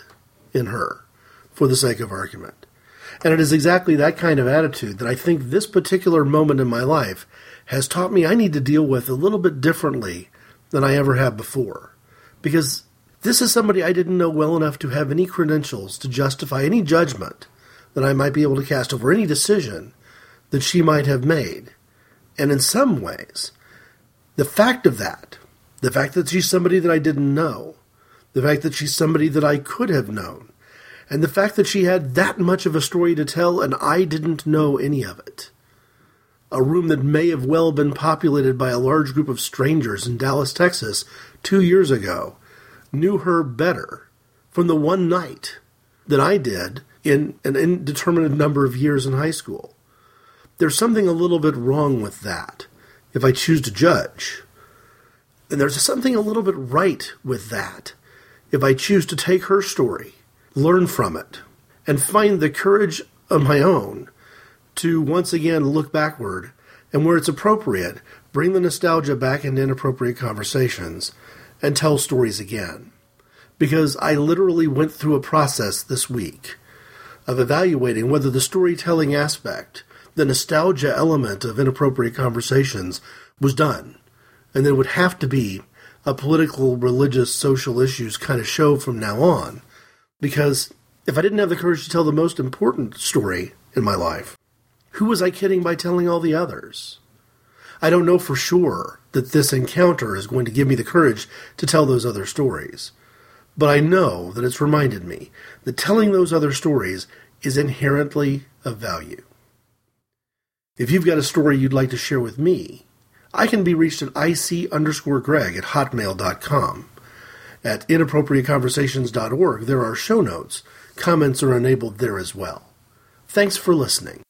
in her for the sake of argument? And it is exactly that kind of attitude that I think this particular moment in my life has taught me I need to deal with a little bit differently than I ever have before. Because this is somebody I didn't know well enough to have any credentials to justify any judgment that I might be able to cast over any decision that she might have made. And in some ways, the fact of that, the fact that she's somebody that I didn't know, the fact that she's somebody that I could have known, and the fact that she had that much of a story to tell and I didn't know any of it. A room that may have well been populated by a large group of strangers in Dallas, Texas, two years ago, knew her better from the one night than I did in an indeterminate number of years in high school. There's something a little bit wrong with that, if I choose to judge. And there's something a little bit right with that, if I choose to take her story, learn from it, and find the courage of my own to once again look backward and where it's appropriate, bring the nostalgia back into inappropriate conversations and tell stories again. Because I literally went through a process this week of evaluating whether the storytelling aspect, the nostalgia element of inappropriate conversations, was done. And there would have to be a political, religious, social issues kind of show from now on. Because if I didn't have the courage to tell the most important story in my life, who was I kidding by telling all the others? I don't know for sure that this encounter is going to give me the courage to tell those other stories. But I know that it's reminded me that telling those other stories is inherently of value. If you've got a story you'd like to share with me, I can be reached at ic underscore greg at hotmail.com. At inappropriateconversations.org, there are show notes. Comments are enabled there as well. Thanks for listening.